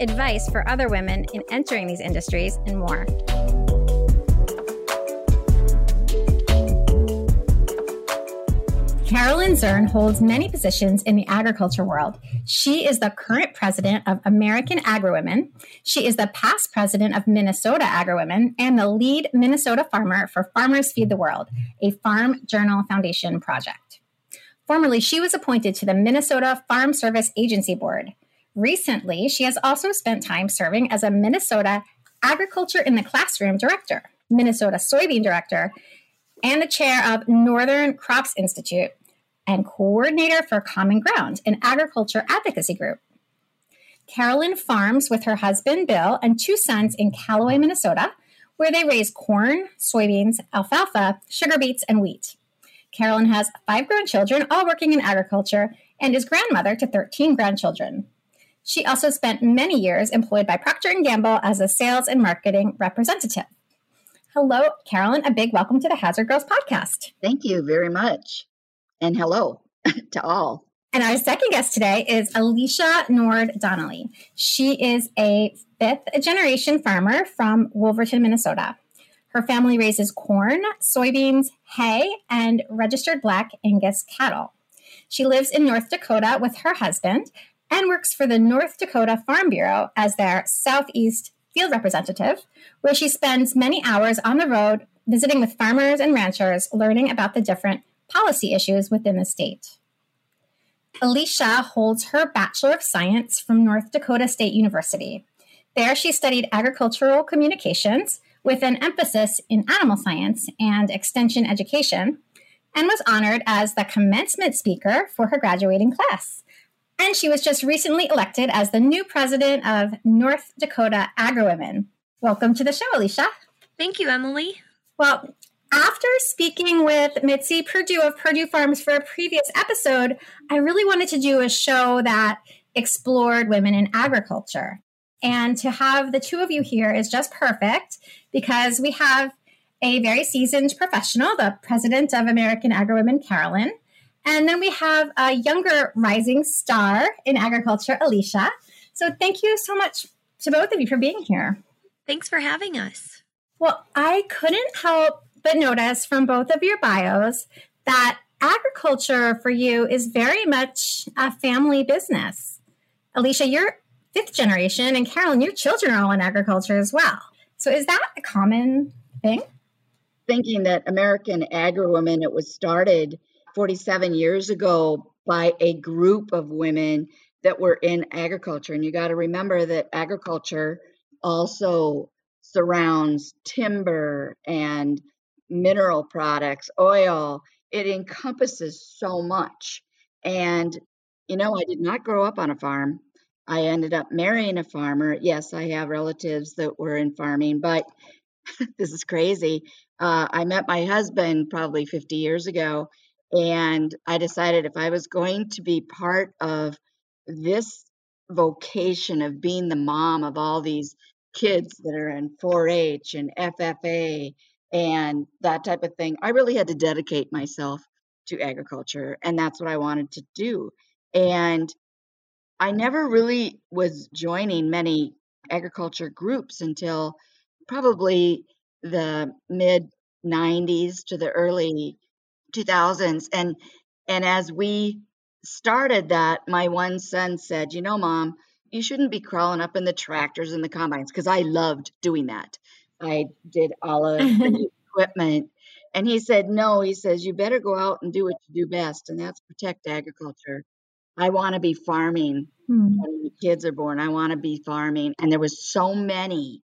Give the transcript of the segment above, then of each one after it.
advice for other women in entering these industries, and more. Carolyn Zern holds many positions in the agriculture world. She is the current president of American AgriWomen. She is the past president of Minnesota AgriWomen and the lead Minnesota farmer for Farmers Feed the World, a Farm Journal Foundation project. Formerly, she was appointed to the Minnesota Farm Service Agency Board. Recently, she has also spent time serving as a Minnesota Agriculture in the Classroom Director, Minnesota Soybean Director, and the chair of Northern Crops Institute and coordinator for Common Ground, an agriculture advocacy group. Carolyn farms with her husband Bill and two sons in Callaway, Minnesota, where they raise corn, soybeans, alfalfa, sugar beets, and wheat. Carolyn has five grown children, all working in agriculture, and is grandmother to 13 grandchildren. She also spent many years employed by Procter & Gamble as a sales and marketing representative. Hello, Carolyn. A big welcome to the Hazard Girls podcast. Thank you very much. And hello to all. And our second guest today is Alicia Nord Donnelly. She is a fifth generation farmer from Wolverton, Minnesota. Her family raises corn, soybeans, hay, and registered black Angus cattle. She lives in North Dakota with her husband and works for the North Dakota Farm Bureau as their Southeast field representative, where she spends many hours on the road visiting with farmers and ranchers, learning about the different policy issues within the state. Alicia holds her Bachelor of Science from North Dakota State University. There, she studied agricultural communications with an emphasis in animal science and extension education, and was honored as the commencement speaker for her graduating class. And she was just recently elected as the new president of North Dakota AgriWomen. Welcome to the show, Alicia. Thank you, Emily. Well, after speaking with Mitzi Perdue of Perdue Farms for a previous episode, I really wanted to do a show that explored women in agriculture. And to have the two of you here is just perfect because we have a very seasoned professional, the president of American AgriWomen, Carolyn, and then we have a younger rising star in agriculture, Alicia. So thank you so much to both of you for being here. Thanks for having us. Well, I couldn't help but notice from both of your bios that agriculture for you is very much a family business. Alicia, you're fifth generation, and Carolyn, your children are all in agriculture as well. So is that a common thing? Thinking that American AgriWomen, it was started 47 years ago by a group of women that were in agriculture. And you got to remember that agriculture also surrounds timber and mineral products, oil. It encompasses so much. And, you know, I did not grow up on a farm. I ended up marrying a farmer. Yes, I have relatives that were in farming, but this is crazy. Uh, I met my husband probably 50 years ago, and I decided if I was going to be part of this vocation of being the mom of all these kids that are in 4 H and FFA and that type of thing, I really had to dedicate myself to agriculture. And that's what I wanted to do. And I never really was joining many agriculture groups until probably the mid 90s to the early 2000s and and as we started that my one son said you know mom you shouldn't be crawling up in the tractors and the combines because i loved doing that. I did all of the equipment. And he said no he says you better go out and do what you do best and that's protect agriculture. I want to be farming hmm. when the kids are born. I want to be farming. And there was so many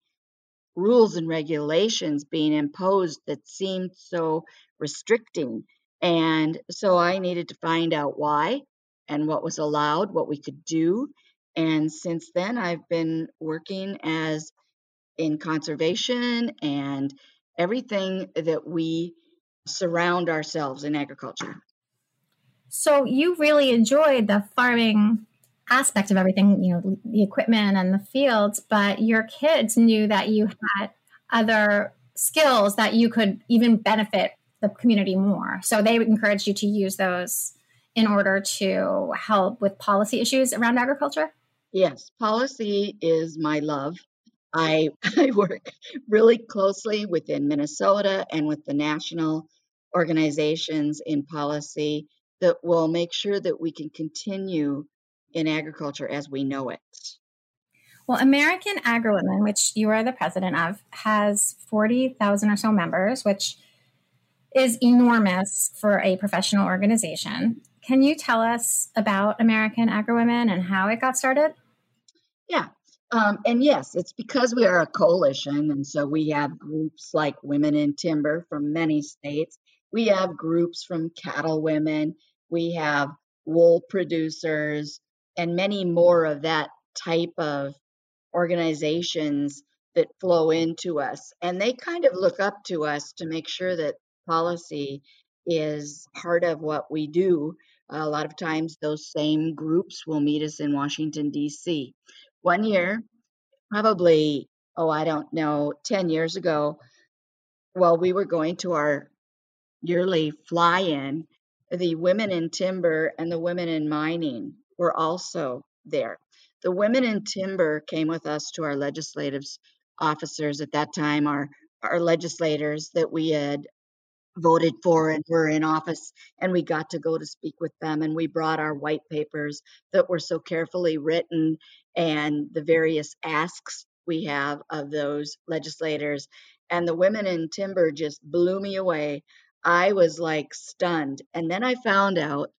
rules and regulations being imposed that seemed so restricting and so I needed to find out why and what was allowed, what we could do. And since then, I've been working as in conservation and everything that we surround ourselves in agriculture. So you really enjoyed the farming aspect of everything, you know, the equipment and the fields, but your kids knew that you had other skills that you could even benefit the community more. So they encourage you to use those in order to help with policy issues around agriculture? Yes, policy is my love. I, I work really closely within Minnesota and with the national organizations in policy that will make sure that we can continue in agriculture as we know it. Well, American Agri-Women, which you are the president of, has 40,000 or so members, which is enormous for a professional organization. Can you tell us about American Agri-Women and how it got started? Yeah. Um, and yes, it's because we are a coalition. And so we have groups like Women in Timber from many states. We have groups from cattle women. We have wool producers and many more of that type of organizations that flow into us. And they kind of look up to us to make sure that policy is part of what we do. A lot of times, those same groups will meet us in Washington, D.C. One year, probably, oh, I don't know, 10 years ago, while we were going to our yearly fly in, the women in timber and the women in mining were also there. The women in timber came with us to our legislative officers at that time, our, our legislators that we had voted for and were in office and we got to go to speak with them and we brought our white papers that were so carefully written and the various asks we have of those legislators and the women in timber just blew me away. I was like stunned and then i found out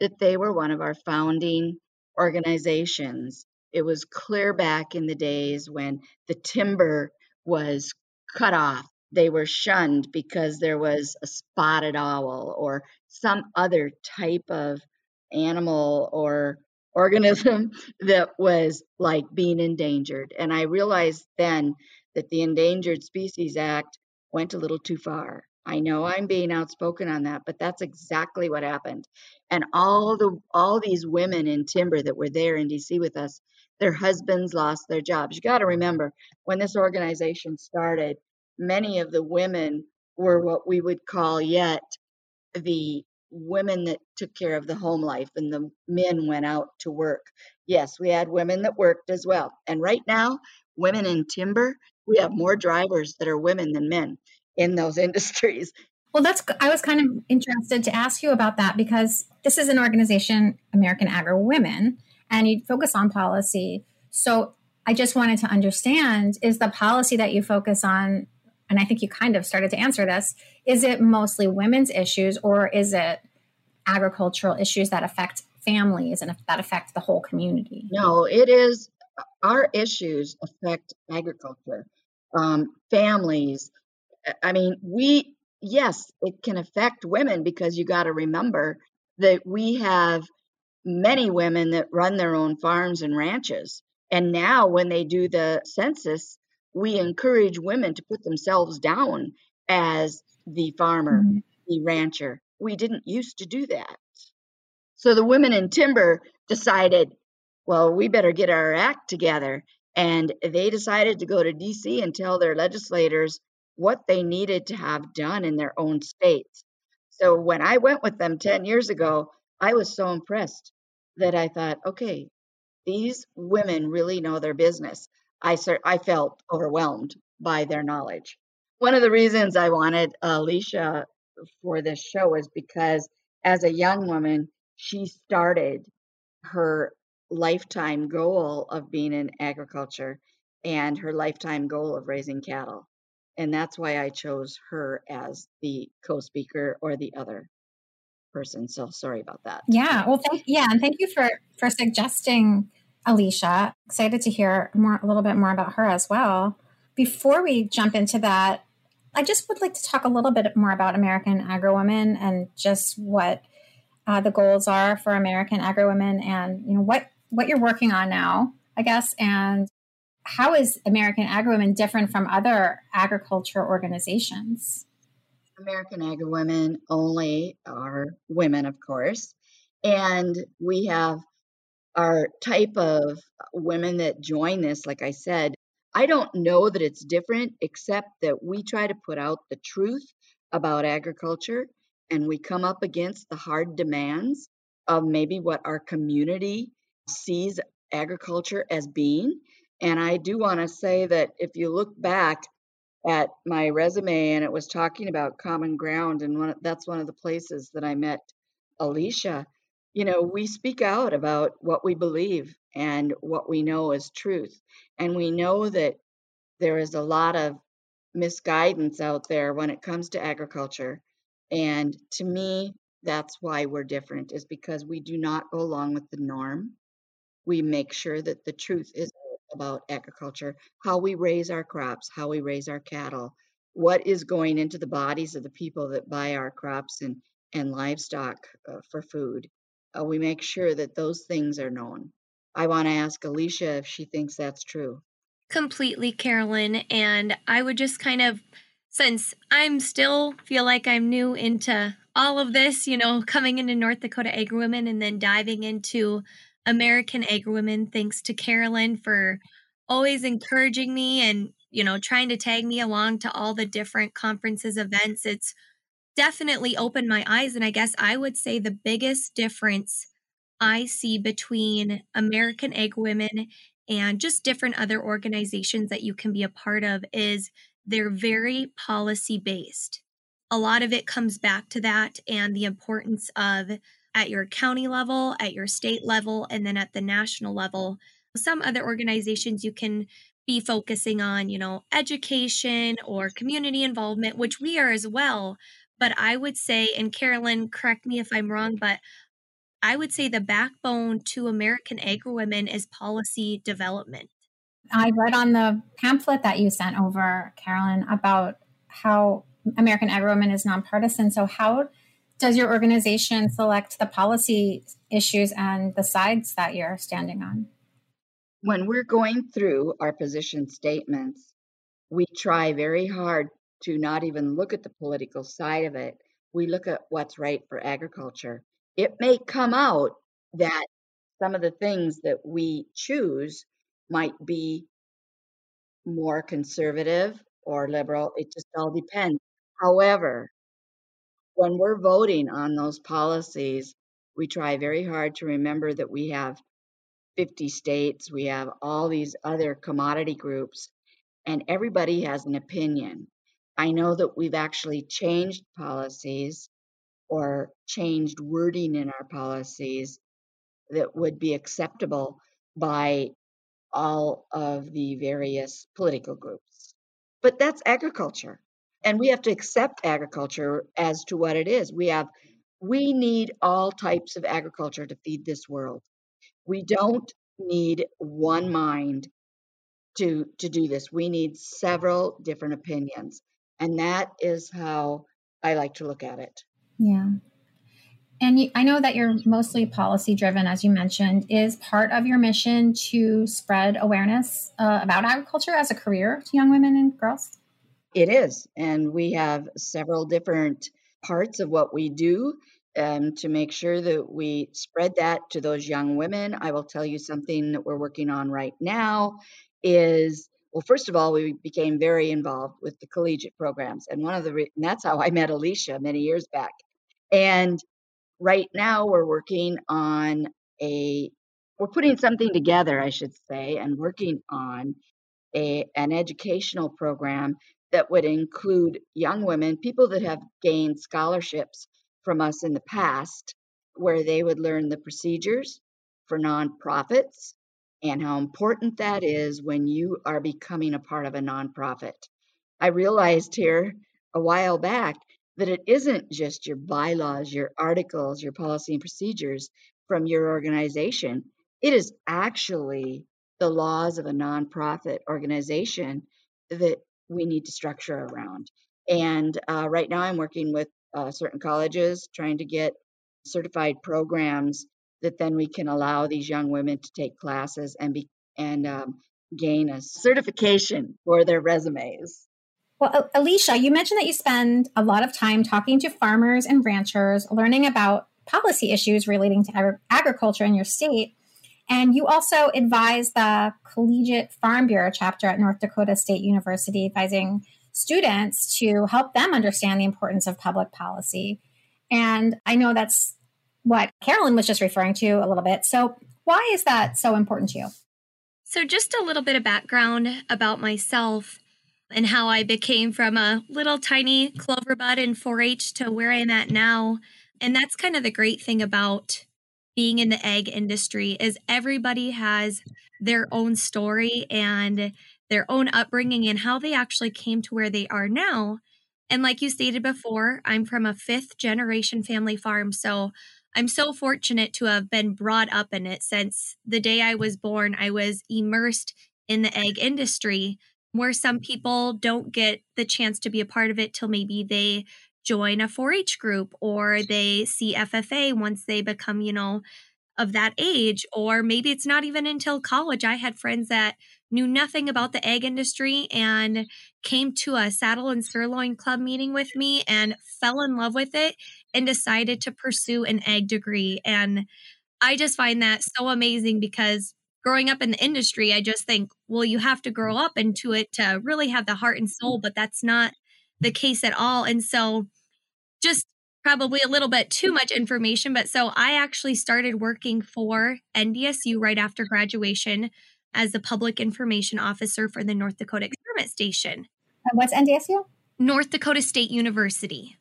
that they were one of our founding organizations. It was clear back in the days when the timber was cut off they were shunned because there was a spotted owl or some other type of animal or organism that was like being endangered. And I realized then that the Endangered Species Act went a little too far. I know I'm being outspoken on that, but that's exactly what happened. And all the all these women in timber that were there in DC with us, their husbands lost their jobs. You got to remember when this organization started, many of the women were what we would call yet the women that took care of the home life and the men went out to work. Yes, we had women that worked as well. And right now, women in timber, we have more drivers that are women than men in those industries. Well, that's I was kind of interested to ask you about that because this is an organization, American Agri Women, and you focus on policy. So I just wanted to understand is the policy that you focus on and I think you kind of started to answer this, is it mostly women's issues or is it agricultural issues that affect families and that affect the whole community? No, it is our issues affect agriculture, um, families. I mean, we, yes, it can affect women because you got to remember that we have many women that run their own farms and ranches. And now, when they do the census, we encourage women to put themselves down as the farmer, mm-hmm. the rancher. We didn't used to do that. So the women in timber decided, well, we better get our act together. And they decided to go to DC and tell their legislators what they needed to have done in their own states. So when I went with them 10 years ago, I was so impressed that I thought, okay, these women really know their business. I I felt overwhelmed by their knowledge. One of the reasons I wanted Alicia for this show is because as a young woman, she started her lifetime goal of being in agriculture and her lifetime goal of raising cattle. And that's why I chose her as the co-speaker or the other person. So sorry about that. Yeah. Well, thank yeah, and thank you for for suggesting Alicia. Excited to hear more a little bit more about her as well. Before we jump into that, I just would like to talk a little bit more about American Agri-Women and just what uh, the goals are for American Agri-Women and you know what what you're working on now, I guess, and how is American AgriWomen different from other agriculture organizations? American AgriWomen only are women, of course, and we have our type of women that join this. Like I said, I don't know that it's different, except that we try to put out the truth about agriculture and we come up against the hard demands of maybe what our community sees agriculture as being. And I do want to say that if you look back at my resume and it was talking about common ground, and one, that's one of the places that I met Alicia, you know, we speak out about what we believe and what we know is truth. And we know that there is a lot of misguidance out there when it comes to agriculture. And to me, that's why we're different, is because we do not go along with the norm. We make sure that the truth is about agriculture, how we raise our crops, how we raise our cattle, what is going into the bodies of the people that buy our crops and, and livestock uh, for food. Uh, we make sure that those things are known. I want to ask Alicia if she thinks that's true. Completely, Carolyn. And I would just kind of, since I'm still feel like I'm new into all of this, you know, coming into North Dakota AgriWomen and then diving into American AgriWomen, thanks to Carolyn for always encouraging me and, you know, trying to tag me along to all the different conferences, events. It's definitely opened my eyes. And I guess I would say the biggest difference I see between American Ag Women and just different other organizations that you can be a part of is they're very policy based. A lot of it comes back to that and the importance of at your county level, at your state level, and then at the national level. Some other organizations you can be focusing on, you know, education or community involvement, which we are as well. But I would say, and Carolyn, correct me if I'm wrong, but I would say the backbone to American AgriWomen is policy development. I read on the pamphlet that you sent over, Carolyn, about how American AgriWomen is nonpartisan. So, how does your organization select the policy issues and the sides that you're standing on? When we're going through our position statements, we try very hard to not even look at the political side of it. We look at what's right for agriculture. It may come out that some of the things that we choose might be more conservative or liberal. It just all depends. However, when we're voting on those policies, we try very hard to remember that we have 50 states, we have all these other commodity groups, and everybody has an opinion. I know that we've actually changed policies or changed wording in our policies that would be acceptable by all of the various political groups. But that's agriculture. And we have to accept agriculture as to what it is. We have we need all types of agriculture to feed this world. We don't need one mind to to do this. We need several different opinions. And that is how I like to look at it. Yeah. And you, I know that you're mostly policy driven, as you mentioned. Is part of your mission to spread awareness uh, about agriculture as a career to young women and girls? It is. And we have several different parts of what we do um, to make sure that we spread that to those young women. I will tell you something that we're working on right now is well, first of all, we became very involved with the collegiate programs, and one of the re- and that's how I met Alicia many years back. And right now, we're working on a we're putting something together, I should say, and working on a an educational program that would include young women, people that have gained scholarships from us in the past, where they would learn the procedures for nonprofits and how important that is when you are becoming a part of a nonprofit. I realized here a while back that it isn't just your bylaws, your articles, your policy and procedures from your organization. It is actually the laws of a nonprofit organization that we need to structure around. And uh, right now, I'm working with uh, certain colleges trying to get certified programs that then we can allow these young women to take classes and be and um, gain a certification for their resumes. Well, Alicia, you mentioned that you spend a lot of time talking to farmers and ranchers, learning about policy issues relating to ag- agriculture in your state. And you also advise the Collegiate Farm Bureau chapter at North Dakota State University, advising students to help them understand the importance of public policy. And I know that's what Carolyn was just referring to a little bit. So, why is that so important to you? So, just a little bit of background about myself and how I became from a little tiny clover bud in 4 H to where I'm at now. And that's kind of the great thing about being in the ag industry is everybody has their own story and their own upbringing and how they actually came to where they are now. And like you stated before, I'm from a fifth generation family farm. So I'm so fortunate to have been brought up in it since the day I was born. I was immersed in the ag industry where some people don't get the chance to be a part of it till maybe they join a 4 H group or they see FFA once they become, you know, of that age. Or maybe it's not even until college. I had friends that knew nothing about the ag industry and came to a saddle and sirloin club meeting with me and fell in love with it and decided to pursue an ag degree. And I just find that so amazing because growing up in the industry, I just think, well, you have to grow up into it to really have the heart and soul, but that's not the case at all. And so, just probably a little bit too much information, but so I actually started working for NDSU right after graduation as the public information officer for the North Dakota Experiment Station. And what's NDSU? North Dakota State University.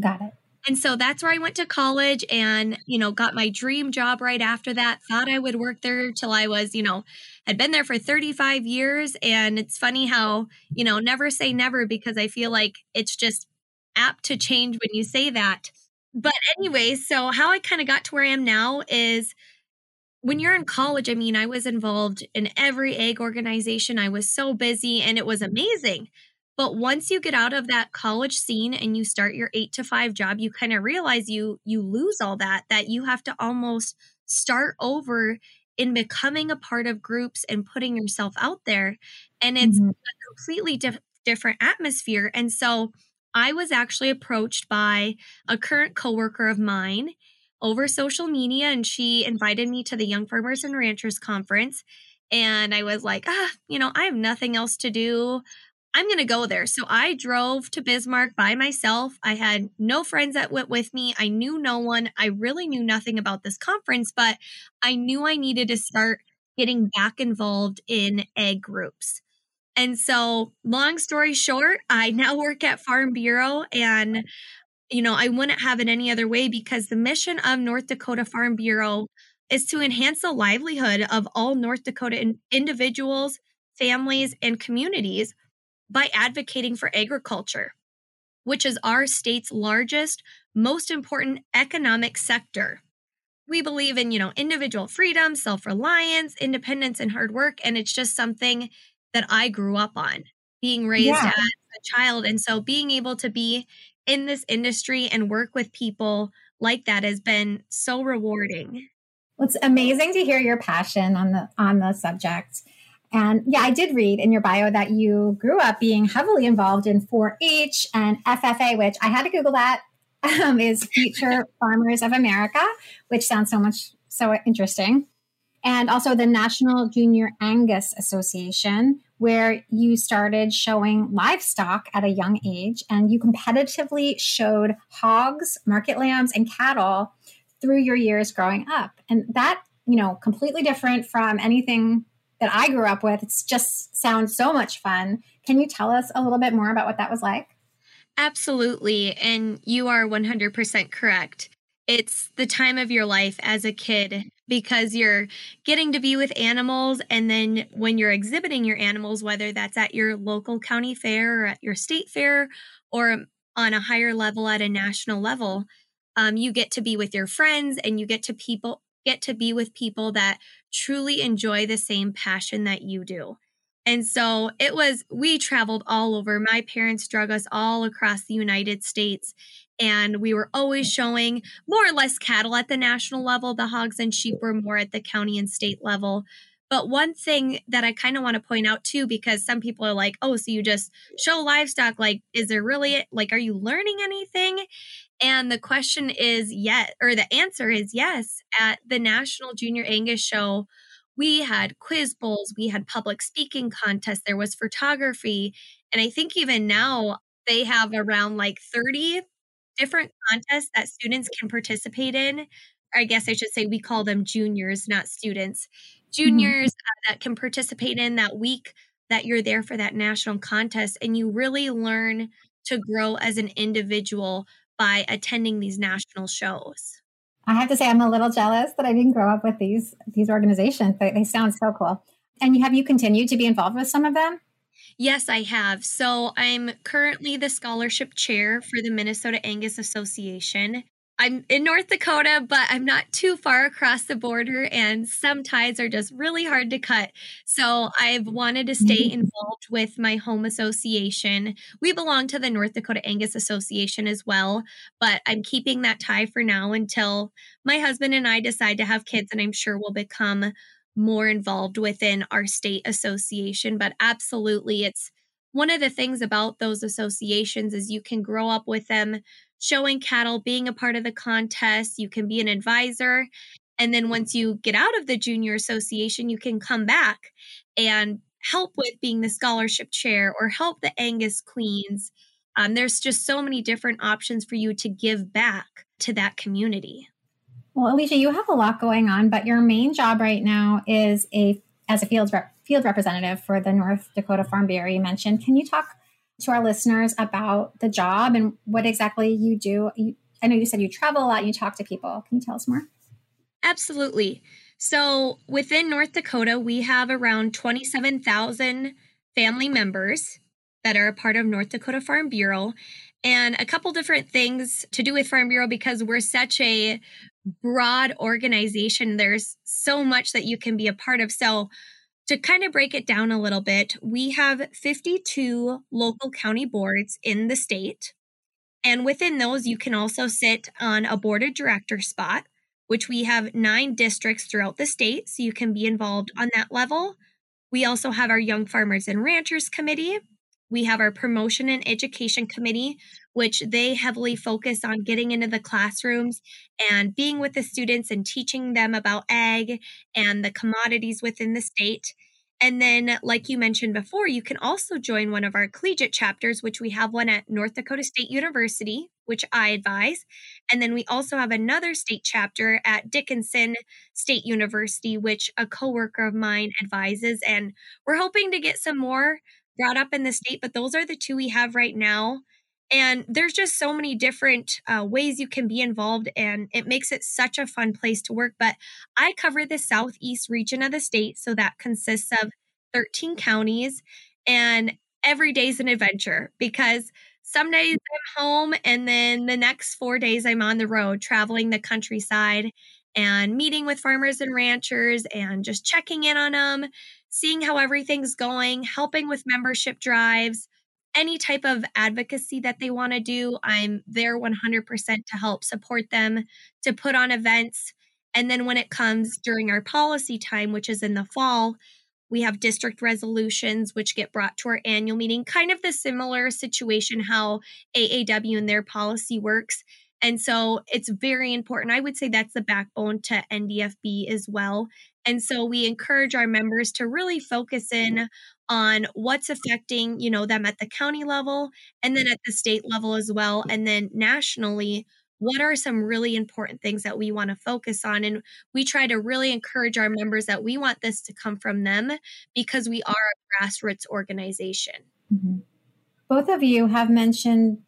Got it. And so that's where I went to college and, you know, got my dream job right after that. Thought I would work there till I was, you know, had been there for 35 years. And it's funny how, you know, never say never because I feel like it's just apt to change when you say that. But anyway, so how I kind of got to where I am now is when you're in college, I mean, I was involved in every ag organization. I was so busy and it was amazing. But once you get out of that college scene and you start your 8 to 5 job, you kind of realize you you lose all that that you have to almost start over in becoming a part of groups and putting yourself out there and it's mm-hmm. a completely diff- different atmosphere. And so I was actually approached by a current coworker of mine over social media and she invited me to the Young Farmers and Ranchers conference and I was like, ah, you know, I have nothing else to do. I'm going to go there. So I drove to Bismarck by myself. I had no friends that went with me. I knew no one. I really knew nothing about this conference, but I knew I needed to start getting back involved in ag groups. And so, long story short, I now work at Farm Bureau and you know, I wouldn't have it any other way because the mission of North Dakota Farm Bureau is to enhance the livelihood of all North Dakota in- individuals, families, and communities by advocating for agriculture, which is our state's largest, most important economic sector. We believe in, you know, individual freedom, self-reliance, independence and hard work and it's just something that I grew up on, being raised yeah. as a child and so being able to be in this industry and work with people like that has been so rewarding. It's amazing to hear your passion on the on the subject. And yeah, I did read in your bio that you grew up being heavily involved in 4 H and FFA, which I had to Google that um, is Future Farmers of America, which sounds so much so interesting. And also the National Junior Angus Association, where you started showing livestock at a young age and you competitively showed hogs, market lambs, and cattle through your years growing up. And that, you know, completely different from anything that I grew up with. It just sounds so much fun. Can you tell us a little bit more about what that was like? Absolutely. And you are 100% correct. It's the time of your life as a kid because you're getting to be with animals. And then when you're exhibiting your animals, whether that's at your local county fair or at your state fair or on a higher level at a national level, um, you get to be with your friends and you get to people get to be with people that truly enjoy the same passion that you do. And so it was, we traveled all over. My parents drug us all across the United States. And we were always showing more or less cattle at the national level. The hogs and sheep were more at the county and state level. But one thing that I kind of want to point out too, because some people are like, oh, so you just show livestock. Like, is there really, like, are you learning anything? And the question is yes, or the answer is yes. At the National Junior Angus Show, we had quiz bowls, we had public speaking contests, there was photography. And I think even now they have around like 30 different contests that students can participate in. I guess I should say we call them juniors, not students. Mm-hmm. Juniors mm-hmm. that can participate in that week that you're there for that national contest and you really learn to grow as an individual by attending these national shows. I have to say I'm a little jealous that I didn't grow up with these these organizations. They, they sound so cool. And have you continued to be involved with some of them? Yes, I have. So I'm currently the scholarship chair for the Minnesota Angus Association. I'm in North Dakota, but I'm not too far across the border, and some ties are just really hard to cut. So I've wanted to stay mm-hmm. involved with my home association. We belong to the North Dakota Angus Association as well, but I'm keeping that tie for now until my husband and I decide to have kids, and I'm sure we'll become more involved within our state association. But absolutely, it's one of the things about those associations is you can grow up with them showing cattle, being a part of the contest. You can be an advisor. And then once you get out of the junior association, you can come back and help with being the scholarship chair or help the Angus Queens. Um, there's just so many different options for you to give back to that community. Well, Alicia, you have a lot going on, but your main job right now is a as a field rep, field representative for the North Dakota Farm Bureau. You mentioned. Can you talk to our listeners about the job and what exactly you do? You, I know you said you travel a lot and you talk to people. Can you tell us more? Absolutely. So within North Dakota, we have around 27,000 family members that are a part of North Dakota Farm Bureau and a couple different things to do with Farm Bureau because we're such a broad organization. There's so much that you can be a part of. So to kind of break it down a little bit, we have 52 local county boards in the state. And within those, you can also sit on a board of director spot, which we have nine districts throughout the state. So you can be involved on that level. We also have our Young Farmers and Ranchers Committee. We have our Promotion and Education Committee, which they heavily focus on getting into the classrooms and being with the students and teaching them about ag and the commodities within the state. And then, like you mentioned before, you can also join one of our collegiate chapters, which we have one at North Dakota State University, which I advise. And then we also have another state chapter at Dickinson State University, which a coworker of mine advises. And we're hoping to get some more brought up in the state, but those are the two we have right now. And there's just so many different uh, ways you can be involved, and it makes it such a fun place to work. But I cover the southeast region of the state, so that consists of 13 counties, and every day's an adventure because some days I'm home, and then the next four days I'm on the road traveling the countryside and meeting with farmers and ranchers and just checking in on them, seeing how everything's going, helping with membership drives any type of advocacy that they want to do, I'm there 100% to help support them, to put on events. And then when it comes during our policy time, which is in the fall, we have district resolutions which get brought to our annual meeting, kind of the similar situation how AAW and their policy works. And so it's very important. I would say that's the backbone to NDFB as well. And so we encourage our members to really focus in on what's affecting, you know, them at the county level and then at the state level as well. And then nationally, what are some really important things that we want to focus on? And we try to really encourage our members that we want this to come from them because we are a grassroots organization. Mm-hmm. Both of you have mentioned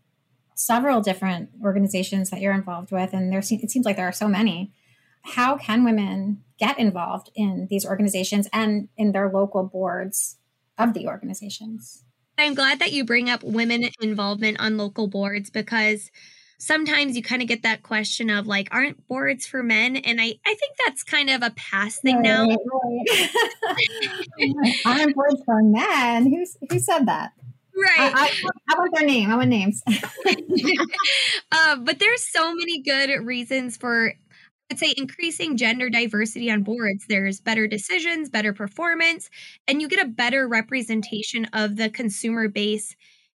several different organizations that you're involved with, and there it seems like there are so many. How can women get involved in these organizations and in their local boards of the organizations. I'm glad that you bring up women involvement on local boards because sometimes you kind of get that question of like, aren't boards for men? And I, I think that's kind of a past thing right, now. Right. aren't boards for men? Who, who said that? Right. I, I, I, want their name. I want names. uh, but there's so many good reasons for I'd say increasing gender diversity on boards, there's better decisions, better performance, and you get a better representation of the consumer base.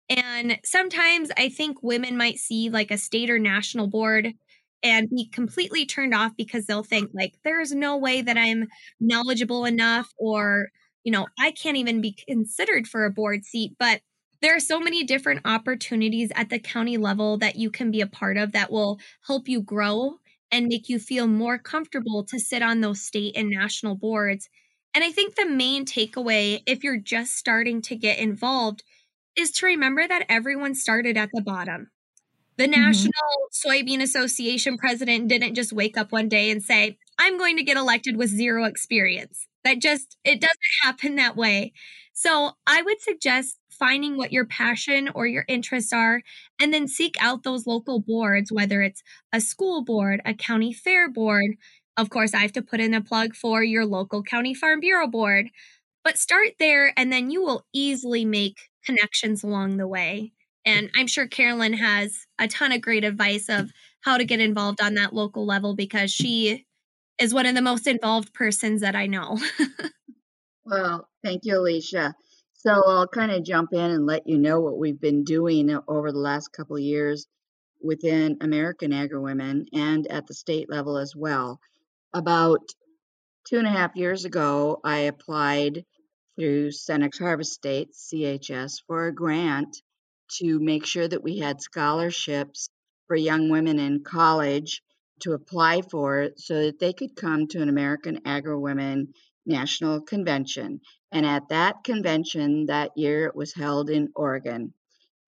And sometimes I think women might see like a state or national board and be completely turned off because they'll think like there is no way that I'm knowledgeable enough or you know I can't even be considered for a board seat but there are so many different opportunities at the county level that you can be a part of that will help you grow and make you feel more comfortable to sit on those state and national boards. And I think the main takeaway, if you're just starting to get involved, is to remember that everyone started at the bottom. The mm-hmm. National Soybean Association president didn't just wake up one day and say, I'm going to get elected with zero experience. That just, it doesn't happen that way. So I would suggest finding what your passion or your interests are and then seek out those local boards, whether it's a school board, a county fair board. Of course, I have to put in a plug for your local county farm bureau board, but start there and then you will easily make connections along the way. And I'm sure Carolyn has a ton of great advice of how to get involved on that local level because she is one of the most involved persons that I know. well, thank you, Alicia. So I'll kind of jump in and let you know what we've been doing over the last couple of years within American Agri Women and at the state level as well. About two and a half years ago, I applied through Cenex Harvest State, CHS, for a grant to make sure that we had scholarships for young women in college to apply for so that they could come to an American Agri Women National Convention. And at that convention that year, it was held in Oregon.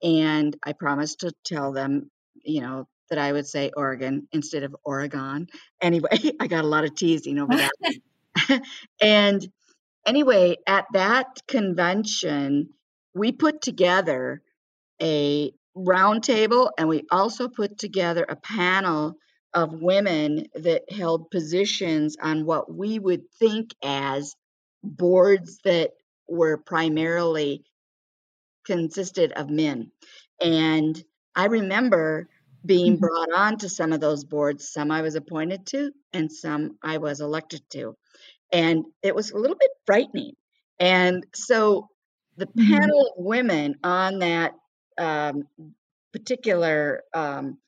And I promised to tell them, you know, that I would say Oregon instead of Oregon. Anyway, I got a lot of teasing over that. and anyway, at that convention, we put together a roundtable and we also put together a panel of women that held positions on what we would think as boards that were primarily consisted of men. And I remember being mm-hmm. brought on to some of those boards. Some I was appointed to, and some I was elected to. And it was a little bit frightening. And so the mm-hmm. panel of women on that um, particular um,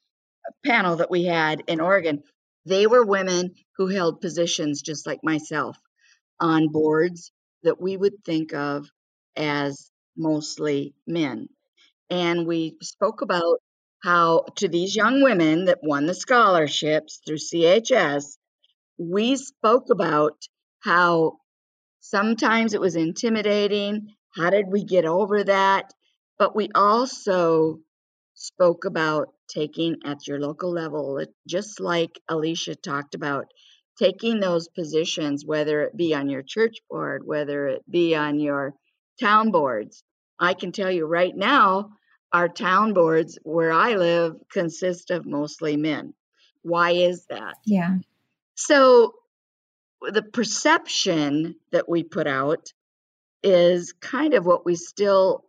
panel that we had in Oregon, they were women who held positions just like myself on boards that we would think of as mostly men. And we spoke about how, to these young women that won the scholarships through CHS, we spoke about how sometimes it was intimidating. How did we get over that? But we also spoke about taking at your local level, just like Alicia talked about, taking those positions, whether it be on your church board, whether it be on your town boards. I can tell you right now, our town boards where I live consist of mostly men. Why is that? Yeah. So the perception that we put out is kind of what we still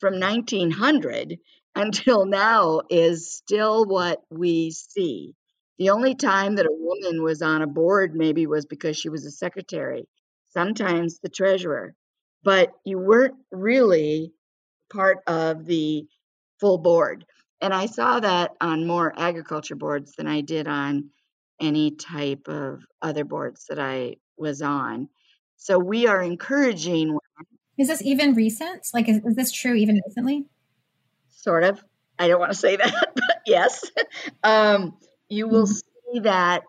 from 1900 until now is still what we see. The only time that a woman was on a board maybe was because she was a secretary, sometimes the treasurer, but you weren't really part of the full board. And I saw that on more agriculture boards than I did on any type of other boards that I was on. So we are encouraging is this even recent? Like, is, is this true even recently? Sort of. I don't want to say that, but yes. Um, you will mm-hmm. see that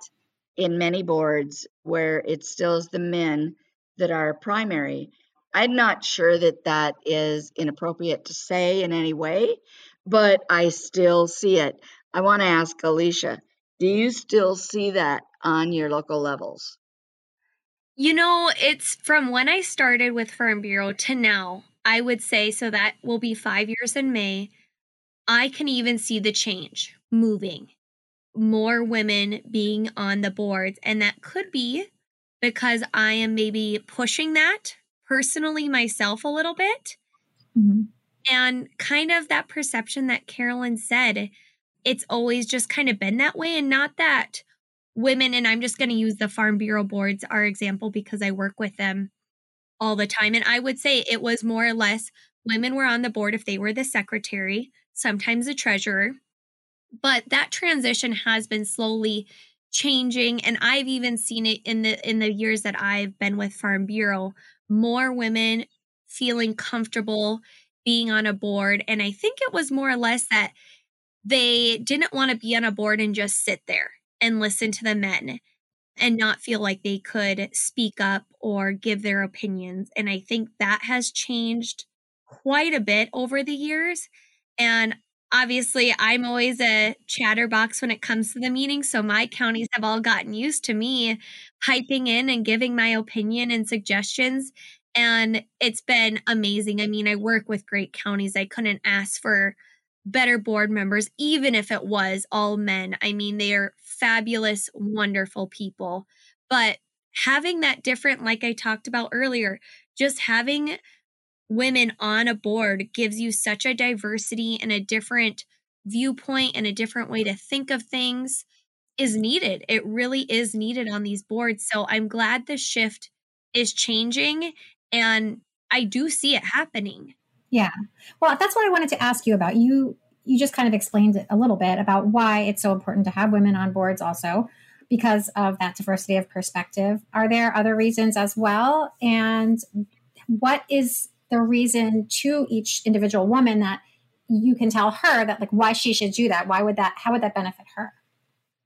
in many boards where it still is the men that are primary. I'm not sure that that is inappropriate to say in any way, but I still see it. I want to ask Alicia, do you still see that on your local levels? You know, it's from when I started with Farm Bureau to now, I would say, so that will be five years in May. I can even see the change moving, more women being on the boards. And that could be because I am maybe pushing that personally myself a little bit. Mm-hmm. And kind of that perception that Carolyn said, it's always just kind of been that way and not that women, and I'm just going to use the Farm Bureau boards, our example, because I work with them all the time. And I would say it was more or less women were on the board if they were the secretary, sometimes the treasurer. But that transition has been slowly changing and I've even seen it in the in the years that I've been with Farm Bureau, more women feeling comfortable being on a board and I think it was more or less that they didn't want to be on a board and just sit there and listen to the men and not feel like they could speak up or give their opinions. And I think that has changed quite a bit over the years. And obviously, I'm always a chatterbox when it comes to the meeting. So my counties have all gotten used to me piping in and giving my opinion and suggestions. And it's been amazing. I mean, I work with great counties. I couldn't ask for better board members, even if it was all men. I mean, they are fabulous, wonderful people. But having that different, like I talked about earlier, just having women on a board gives you such a diversity and a different viewpoint and a different way to think of things is needed. It really is needed on these boards. So I'm glad the shift is changing and I do see it happening. Yeah. Well, that's what I wanted to ask you about. You you just kind of explained it a little bit about why it's so important to have women on boards also because of that diversity of perspective. Are there other reasons as well? And what is the reason to each individual woman that you can tell her that like why she should do that? Why would that how would that benefit her?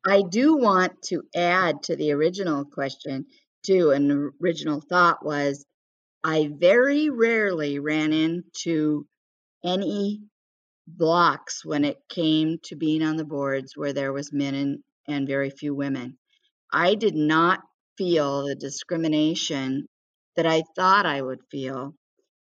I do want to add to the original question too. An the original thought was I very rarely ran into any blocks when it came to being on the boards where there was men and, and very few women. I did not feel the discrimination that I thought I would feel.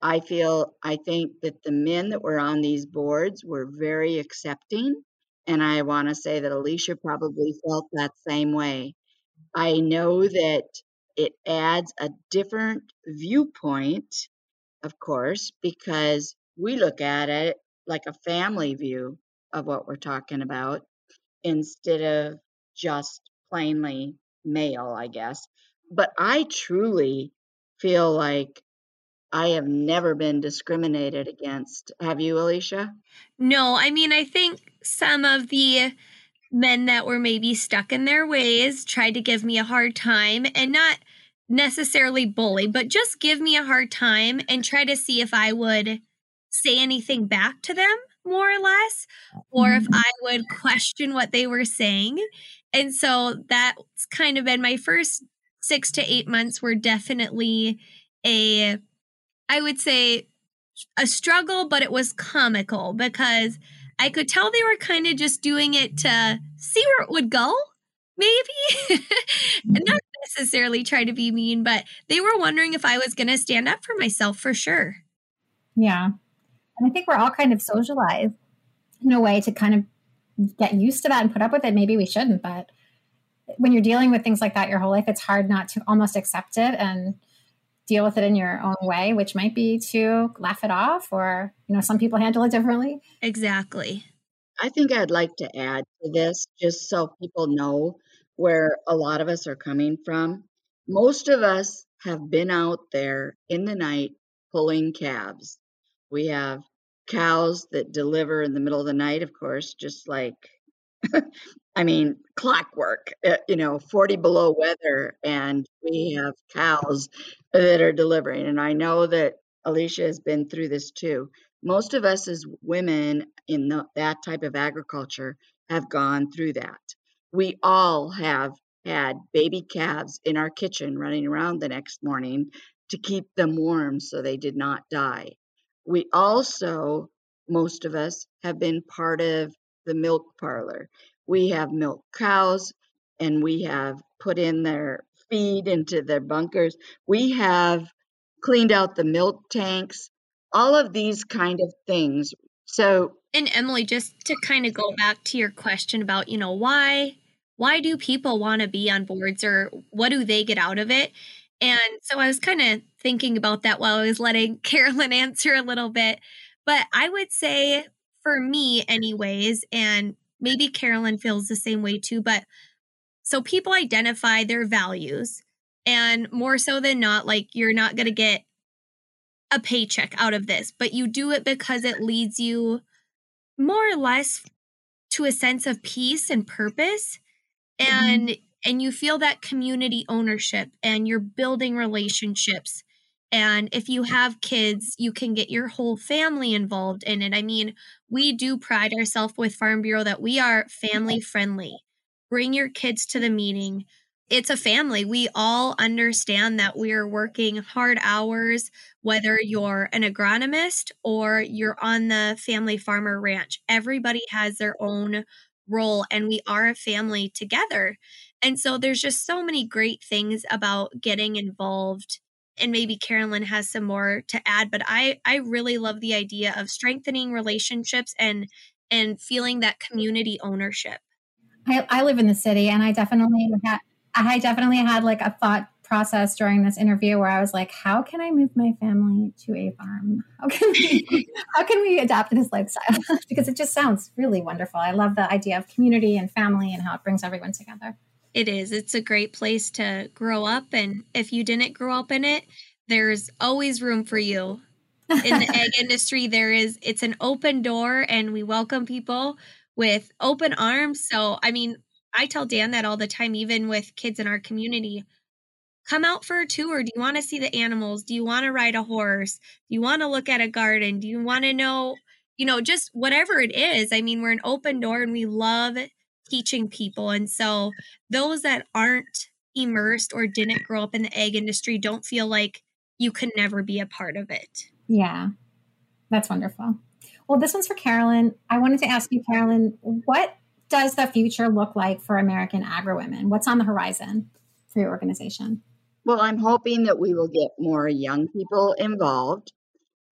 I feel I think that the men that were on these boards were very accepting and I want to say that Alicia probably felt that same way. I know that it adds a different viewpoint, of course, because we look at it like a family view of what we're talking about instead of just plainly male, I guess. But I truly feel like I have never been discriminated against. Have you, Alicia? No, I mean, I think some of the men that were maybe stuck in their ways tried to give me a hard time and not necessarily bully, but just give me a hard time and try to see if I would say anything back to them, more or less, or if mm-hmm. I would question what they were saying. And so that's kind of been my first six to eight months were definitely a, I would say, a struggle, but it was comical because I could tell they were kind of just doing it to see where it would go, maybe. and mm-hmm. not necessarily try to be mean, but they were wondering if I was going to stand up for myself for sure. Yeah. And I think we're all kind of socialized in a way to kind of get used to that and put up with it. Maybe we shouldn't, but when you're dealing with things like that your whole life, it's hard not to almost accept it and deal with it in your own way, which might be to laugh it off or, you know, some people handle it differently. Exactly. I think I'd like to add to this just so people know where a lot of us are coming from. Most of us have been out there in the night pulling calves. We have cows that deliver in the middle of the night, of course, just like, I mean, clockwork, uh, you know, 40 below weather, and we have cows that are delivering. And I know that Alicia has been through this too. Most of us as women in the, that type of agriculture have gone through that. We all have had baby calves in our kitchen running around the next morning to keep them warm so they did not die. We also, most of us, have been part of the milk parlor. We have milk cows and we have put in their feed into their bunkers. We have cleaned out the milk tanks, all of these kind of things. So, and Emily, just to kind of go back to your question about, you know, why why do people want to be on boards or what do they get out of it? And so I was kind of thinking about that while I was letting Karolyn answer a little bit. But I would say for me, anyways, and maybe Karolyn feels the same way too, but So people identify their values. And more so than not, like you're not going to get a paycheck out of this, but you do it because it leads you more or less to a sense of peace and purpose. And mm-hmm. and you feel that community ownership and you're building relationships and if you have kids, you can get your whole family involved in it. I mean, we do pride ourselves with Farm Bureau that we are family friendly. Bring your kids to the meeting. It's a family. We all understand that we're working hard hours, whether you're an agronomist or you're on the family farmer ranch. Everybody has their own role, and we are a family together. And so there's just so many great things about getting involved and maybe Karolyn has some more to add, but I I really love the idea of strengthening relationships and and feeling that community ownership. I, I live in the city and I definitely had I definitely had like a thought process during this interview where I was like, how can I move my family to a farm? How can we how can we adapt this lifestyle? because it just sounds really wonderful. I love the idea of community and family and how it brings everyone together. It is. It's a great place to grow up. And if you didn't grow up in it, there's always room for you. In the ag industry, there is, it's an open door and we welcome people with open arms. So, I mean, I tell Dan that all the time, even with kids in our community. Come out for a tour. Do you want to see the animals? Do you want to ride a horse? Do you want to look at a garden? Do you want to know, you know, just whatever it is? I mean, we're an open door and we love teaching people. And so those that aren't immersed or didn't grow up in the ag industry don't feel like you could never be a part of it. Yeah, that's wonderful. Well, this one's for Karolyn. I wanted to ask you, Karolyn, what does the future look like for American Agri-Women? What's on the horizon for your organization? Well, I'm hoping that we will get more young people involved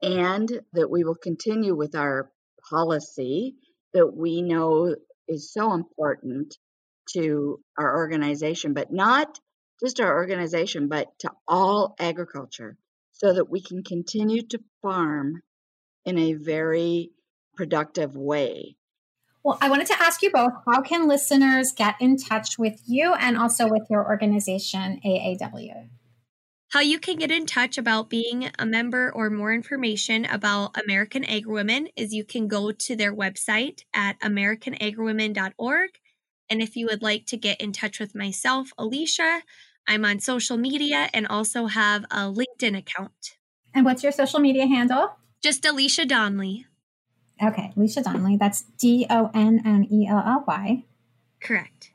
and that we will continue with our policy that we know is so important to our organization, but not just our organization, but to all agriculture so that we can continue to farm in a very productive way. Well, I wanted to ask you both how can listeners get in touch with you and also with your organization, AAW? How you can get in touch about being a member or more information about American Agri-Women is you can go to their website at americanagriwomen.org. And if you would like to get in touch with myself, Alicia, I'm on social media and also have a LinkedIn account. And what's your social media handle? Just Alicia Donnelly. Okay, Alicia Donnelly. That's D O N N E L L Y. Correct.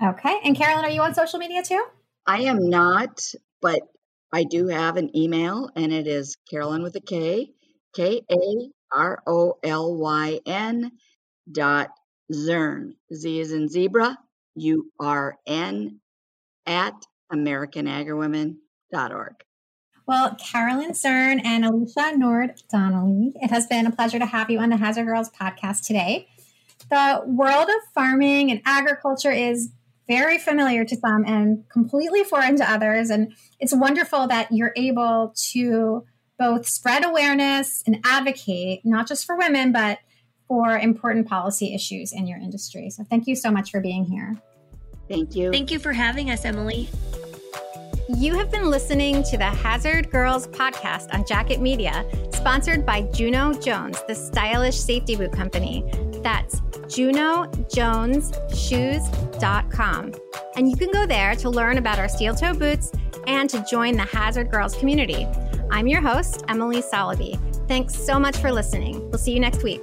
Okay. And Karolyn, are you on social media too? I am not, but I do have an email, and it is Karolyn with a K, K A R O L Y N dot Zurn, Z is in zebra, U R N, at AmericanAgriWomen.org. Well, Karolyn Zurn and Alicia Nord Donnelly, it has been a pleasure to have you on the Hazard Girls podcast today. The world of farming and agriculture is very familiar to some and completely foreign to others. And it's wonderful that you're able to both spread awareness and advocate, not just for women, but for important policy issues in your industry. So thank you so much for being here. Thank you. Thank you for having us, Emily. You have been listening to the Hazard Girls podcast on Jacket Media, sponsored by Juno Jones, the stylish safety boot company. That's junojonesshoes.com. And you can go there to learn about our steel toe boots and to join the Hazard Girls community. I'm your host, Emily Soloby. Thanks so much for listening. We'll see you next week.